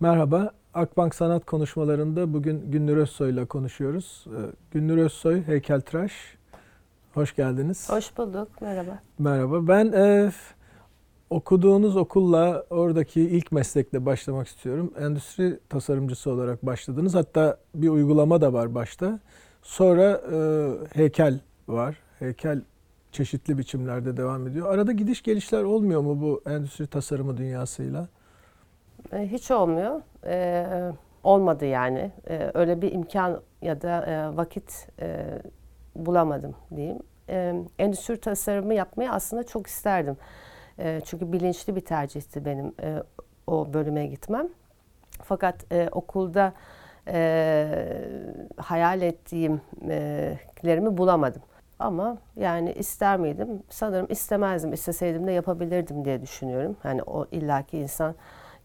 Merhaba, Akbank Sanat Konuşmalarında bugün Günnür Özsoy ile konuşuyoruz. Ee, Günnür Özsoy, heykeltıraş. Hoş geldiniz. Hoş bulduk, merhaba. Merhaba, ben e, okuduğunuz okulla oradaki ilk meslekle başlamak istiyorum. Endüstri tasarımcısı olarak başladınız. Hatta bir uygulama da var başta. Sonra e, heykel var. Heykel çeşitli biçimlerde devam ediyor. Arada gidiş gelişler olmuyor mu bu endüstri tasarımı dünyasıyla? E, Hiç olmuyor. Ee, olmadı yani. Ee, öyle bir imkan ya da e, vakit e, bulamadım diyeyim. Ee, endüstri tasarımı yapmayı aslında çok isterdim. Ee, çünkü bilinçli bir tercihti benim e, o bölüme gitmem. Fakat e, okulda e, hayal ettiğimlerimi bulamadım. Ama yani ister miydim? Sanırım istemezdim. İsteseydim de yapabilirdim diye düşünüyorum. Hani o illaki insan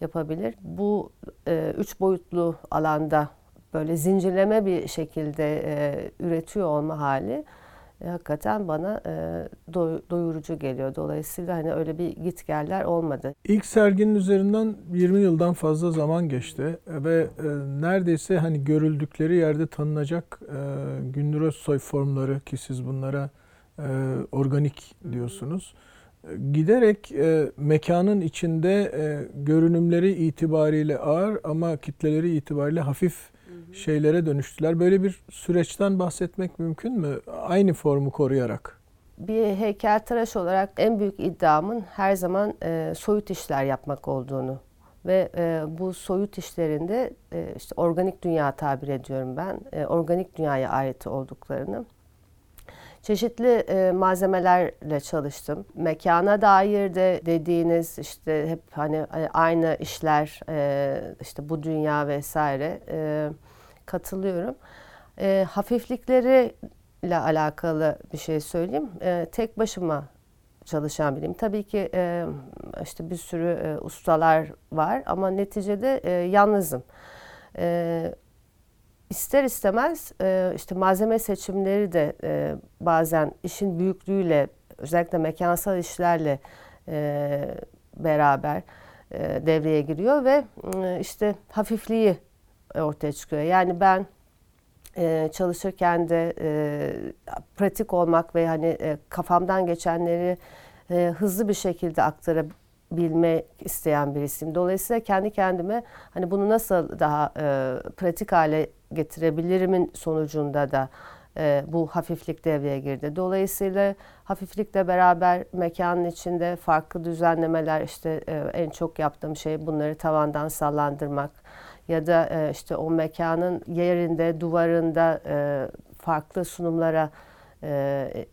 yapabilir. Bu e, üç boyutlu alanda böyle zincirleme bir şekilde e, üretiyor olma hali e, hakikaten bana e, doy- doyurucu geliyor. Dolayısıyla hani öyle bir git geller olmadı. İlk serginin üzerinden 20 yıldan fazla zaman geçti ve e, neredeyse hani görüldükleri yerde tanınacak e, Gündür Özsoy formları ki siz bunlara e, organik diyorsunuz. E, Giderek e, mekanın içinde e, görünümleri itibariyle ağır ama kitleleri itibariyle hafif şeylere dönüştüler. Böyle bir süreçten bahsetmek mümkün mü? Aynı formu koruyarak. Bir heykeltıraş olarak en büyük iddiamın her zaman e, soyut işler yapmak olduğunu ve e, bu soyut işlerinde e, işte organik dünya tabir ediyorum ben. E, organik dünyaya ait olduklarını. Çeşitli e, malzemelerle çalıştım. Mekana dair de dediğiniz işte hep hani e, aynı işler e, işte bu dünya vesaire e, katılıyorum. E, hafiflikleri ile alakalı bir şey söyleyeyim. E, tek başıma çalışan biriyim. Tabii ki e, işte bir sürü e, ustalar var ama neticede e, yalnızım. E, ister istemez e, işte malzeme seçimleri de e, bazen işin büyüklüğüyle özellikle mekansal işlerle e, beraber devreye giriyor ve işte hafifliği ortaya çıkıyor. Yani ben çalışırken de pratik olmak ve hani kafamdan geçenleri hızlı bir şekilde aktarabilmek isteyen birisiyim. Dolayısıyla kendi kendime hani bunu nasıl daha e, pratik hale getirebilirimin sonucunda da e, bu hafiflik devreye girdi. Dolayısıyla hafiflikle beraber mekanın içinde farklı düzenlemeler işte e, en çok yaptığım şey bunları tavandan sallandırmak ya da e, işte o mekanın yerinde, duvarında e, farklı sunumlara e,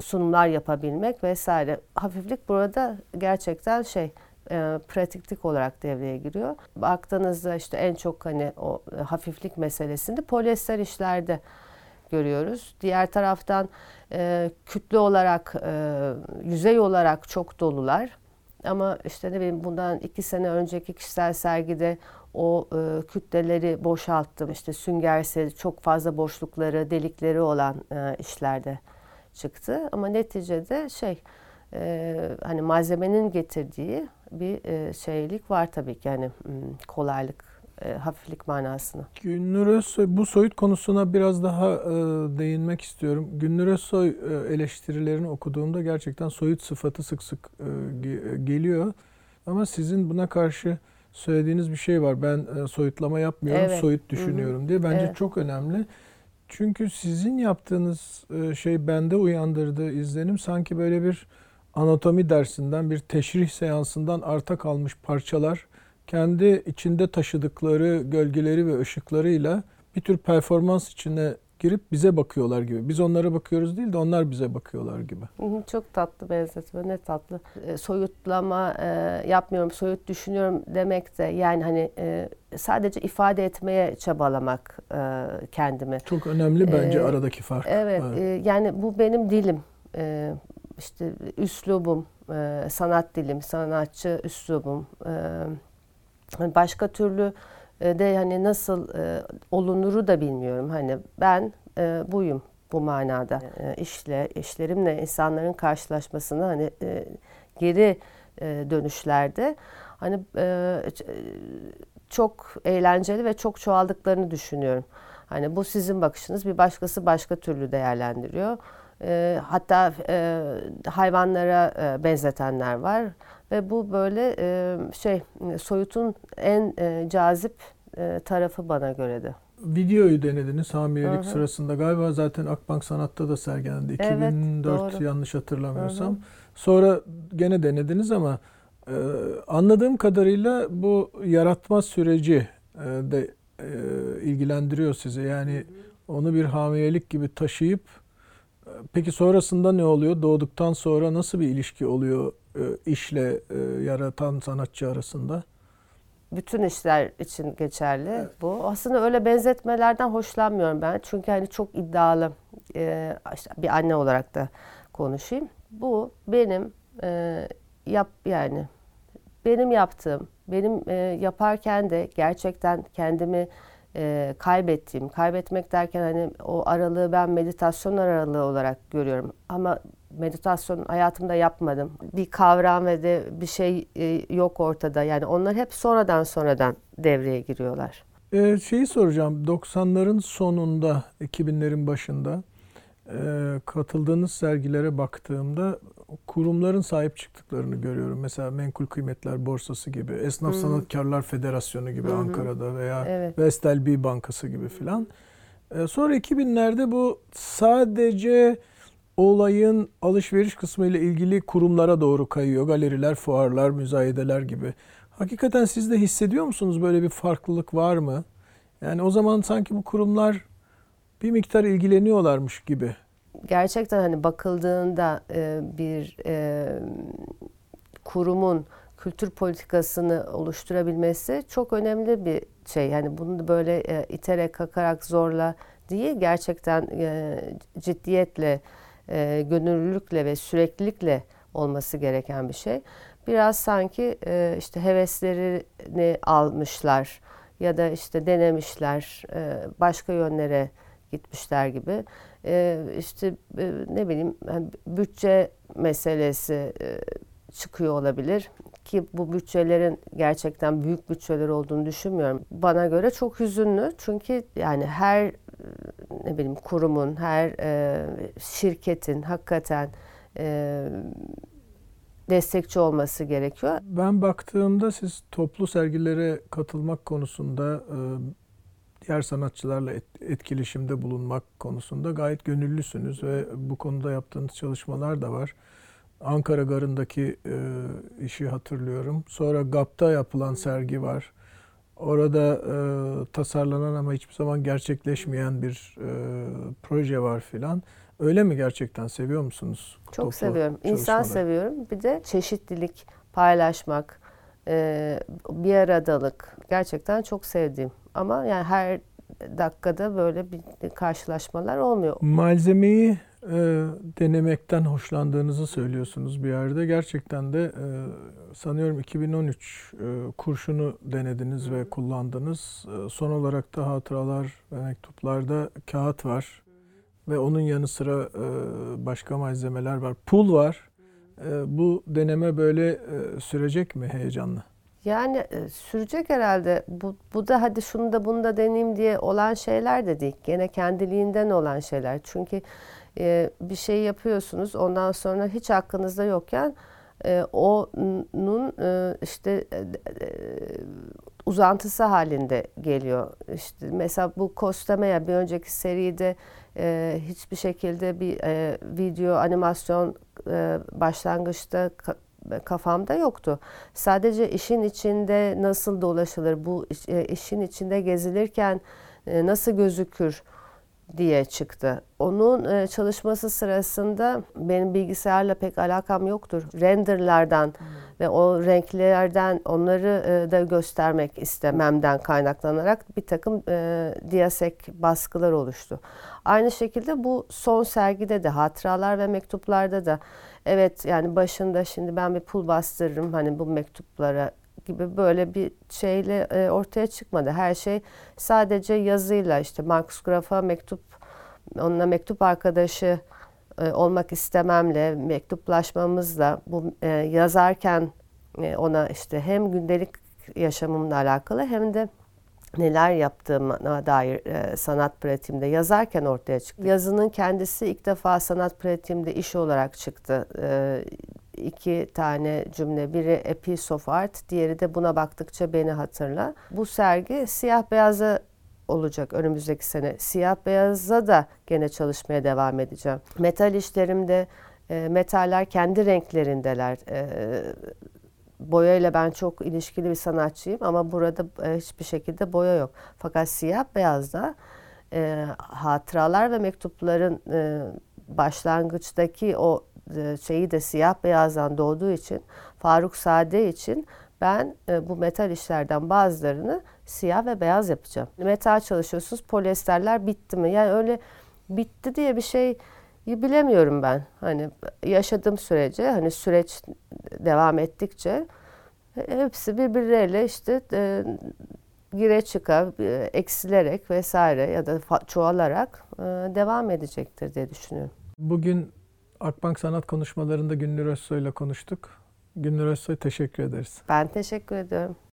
sunumlar yapabilmek vesaire. Hafiflik burada gerçekten şey e, pratiklik olarak devreye giriyor. Baktığınızda işte en çok hani o e, hafiflik meselesinde polyester işlerde görüyoruz. Diğer taraftan e, kütle olarak, e, yüzey olarak çok dolular. Ama işte ne bileyim bundan iki sene önceki kişisel sergide o e, kütleleri boşalttım. İşte süngerse çok fazla boşlukları, delikleri olan e, işlerde çıktı. Ama neticede şey e, hani malzemenin getirdiği bir e, şeylik var tabii ki hani hmm, kolaylık, e, hafiflik manasına. Günnür Özsoy, bu soyut konusuna biraz daha e, değinmek istiyorum. Günnür Özsoy e, eleştirilerini okuduğumda gerçekten soyut sıfatı sık sık e, ge- geliyor. Ama sizin buna karşı söylediğiniz bir şey var. Ben e, soyutlama yapmıyorum, Evet. soyut düşünüyorum diye. Bence Evet. çok önemli. Çünkü sizin yaptığınız e, şey bende uyandırdığı izlenim sanki böyle bir anatomi dersinden, bir teşrih seansından arta kalmış parçalar kendi içinde taşıdıkları gölgeleri ve ışıklarıyla bir tür performans içine girip bize bakıyorlar gibi. Biz onlara bakıyoruz değil de onlar bize bakıyorlar gibi. Çok tatlı benzetme, ne tatlı. E, soyutlama e, yapmıyorum, soyut düşünüyorum demek de yani hani e, sadece ifade etmeye çabalamak e, kendimi. Çok önemli bence Ee, aradaki fark. Evet, e, yani bu benim dilim, e, işte üslubum, e, sanat dilim, sanatçı üslubum. E, hani başka türlü e, de hani nasıl e, olunuru da bilmiyorum. Hani ben e, buyum bu manada. E, işle, işlerimle insanların karşılaşmasını hani e, geri e, dönüşlerde Hani e, çok eğlenceli ve çok çoğaldıklarını düşünüyorum. Hani bu sizin bakışınız bir başkası başka türlü değerlendiriyor. E, hatta e, hayvanlara e, benzetenler var ve bu böyle e, şey soyutun en e, cazip e, tarafı bana göre de. Videoyu denediniz hamilelik Hı hı. sırasında galiba zaten Akbank Sanat'ta da sergilendi. Evet, 2004 doğru. yanlış hatırlamıyorsam. Hı hı. Sonra gene denediniz ama e, anladığım kadarıyla bu yaratma süreci e, de e, ilgilendiriyor sizi. Yani onu bir hamilelik gibi taşıyıp e, peki sonrasında ne oluyor? Doğduktan sonra nasıl bir ilişki oluyor işle e, yaratan sanatçı arasında? bütün işler için geçerli bu. Aslında öyle benzetmelerden hoşlanmıyorum ben. Çünkü hani çok iddialı e, bir anne olarak da konuşayım. Bu benim e, yap yani benim yaptığım, benim e, yaparken de gerçekten kendimi e, kaybettiğim, kaybetmek derken hani o aralığı ben meditasyon aralığı olarak görüyorum. Ama meditasyon hayatımda yapmadım. Bir kavram ve de bir şey e, yok ortada. Yani onlar hep sonradan sonradan devreye giriyorlar. Ee, şeyi soracağım. 90'ların sonunda, 2000'lerin başında e, katıldığınız sergilere baktığımda kurumların sahip çıktıklarını görüyorum. Mesela Menkul Kıymetler Borsası gibi, Esnaf Hı. Sanatkarlar Federasyonu gibi hı. Ankara'da veya Evet. Vestel Bankası gibi filan. Ee, sonra 2000'lerde bu sadece olayın alışveriş kısmı ile ilgili kurumlara doğru kayıyor. Galeriler, fuarlar, müzayedeler gibi. Hakikaten siz de hissediyor musunuz böyle bir farklılık var mı? Yani o zaman sanki bu kurumlar bir miktar ilgileniyorlarmış gibi. Gerçekten hani bakıldığında e, bir e, kurumun kültür politikasını oluşturabilmesi çok önemli bir şey. Yani bunu böyle e, iterek, kakarak, zorla değil, gerçekten e, ciddiyetle, e, gönüllülükle ve süreklilikle olması gereken bir şey. Biraz sanki e, işte heveslerini almışlar ya da işte denemişler, e, başka yönlere gitmişler gibi. E, işte e, ne bileyim yani bütçe meselesi e, çıkıyor olabilir ki bu bütçelerin gerçekten büyük bütçeler olduğunu düşünmüyorum. Bana göre çok hüzünlü çünkü yani her e, ne bileyim kurumun, her e, şirketin hakikaten e, destekçi olması gerekiyor. Ben baktığımda siz toplu sergilere katılmak konusunda, e, diğer sanatçılarla et- etkileşimde bulunmak konusunda gayet gönüllüsünüz ve bu konuda yaptığınız çalışmalar da var. Ankara Garı'ndaki e, işi hatırlıyorum. Sonra GAP'ta yapılan sergi var. Orada e, tasarlanan ama hiçbir zaman gerçekleşmeyen bir e, proje var filan. Öyle mi gerçekten seviyor musunuz? Çok seviyorum. İnsan seviyorum. Bir de çeşitlilik, paylaşmak, e, bir aradalık. Gerçekten çok sevdiğim. Ama yani her dakikada böyle bir karşılaşmalar olmuyor. Malzemeyi e, denemekten hoşlandığınızı söylüyorsunuz bir yerde. Gerçekten de e, sanıyorum 2013 e, kurşunu denediniz ve kullandınız. E, son olarak da hatıralar ve mektuplarda kağıt var. Ve onun yanı sıra e, başka malzemeler var. Pul var. E, bu deneme böyle e, sürecek mi heyecanlı? Yani e, sürecek herhalde. Bu, bu da hadi şunu da bunu da deneyeyim diye olan şeyler de değil. Gene kendiliğinden olan şeyler. Çünkü e, bir şey yapıyorsunuz ondan sonra hiç aklınızda yokken e, onun e, işte e, e, uzantısı halinde geliyor. İşte mesela bu Kostameya bir önceki seride e, hiçbir şekilde bir e, video animasyon e, başlangıçta kafamda yoktu. Sadece işin içinde nasıl dolaşılır, bu e, işin içinde gezilirken e, nasıl gözükür diye çıktı. Onun e, çalışması sırasında benim bilgisayarla pek alakam yoktur. Renderlardan ve o renklerden onları e, da göstermek istememden kaynaklanarak bir takım e, diasek baskılar oluştu. Aynı şekilde bu son sergide de hatıralar ve mektuplarda da evet yani başında şimdi ben bir pul bastırırım hani bu mektuplara gibi böyle bir şeyle e, ortaya çıkmadı. Her şey sadece yazıyla işte Marcus Graf'a mektup onunla mektup arkadaşı e, olmak istememle mektuplaşmamızla bu e, yazarken e, ona işte hem gündelik yaşamımla alakalı hem de neler yaptığıma dair e, sanat pratiğimde yazarken ortaya çıktı. Yazının kendisi ilk defa sanat pratiğimde iş olarak çıktı. E, iki tane cümle. Biri A Piece of Art, diğeri de Buna Baktıkça Beni Hatırla. Bu sergi siyah beyaza olacak önümüzdeki sene. Siyah beyaza da gene çalışmaya devam edeceğim. Metal işlerimde e, metaller kendi renklerindeler. E, boyayla ben çok ilişkili bir sanatçıyım ama burada e, hiçbir şekilde boya yok. Fakat siyah beyazda e, hatıralar ve mektupların e, başlangıçtaki o şeyi de siyah beyazdan doğduğu için Faruk Sade için ben e, bu metal işlerden bazılarını siyah ve beyaz yapacağım. Metal çalışıyorsunuz polyesterler bitti mi? Yani öyle bitti diye bir şey bilemiyorum ben. Hani yaşadığım sürece hani süreç devam ettikçe hepsi birbirleriyle işte e, gire çıka, e, eksilerek vesaire ya da çoğalarak e, devam edecektir diye düşünüyorum. Bugün Akbank Sanat Konuşmalarında Gündür Özsoy ile konuştuk. Gündür Özsoy teşekkür ederiz. Ben teşekkür ediyorum.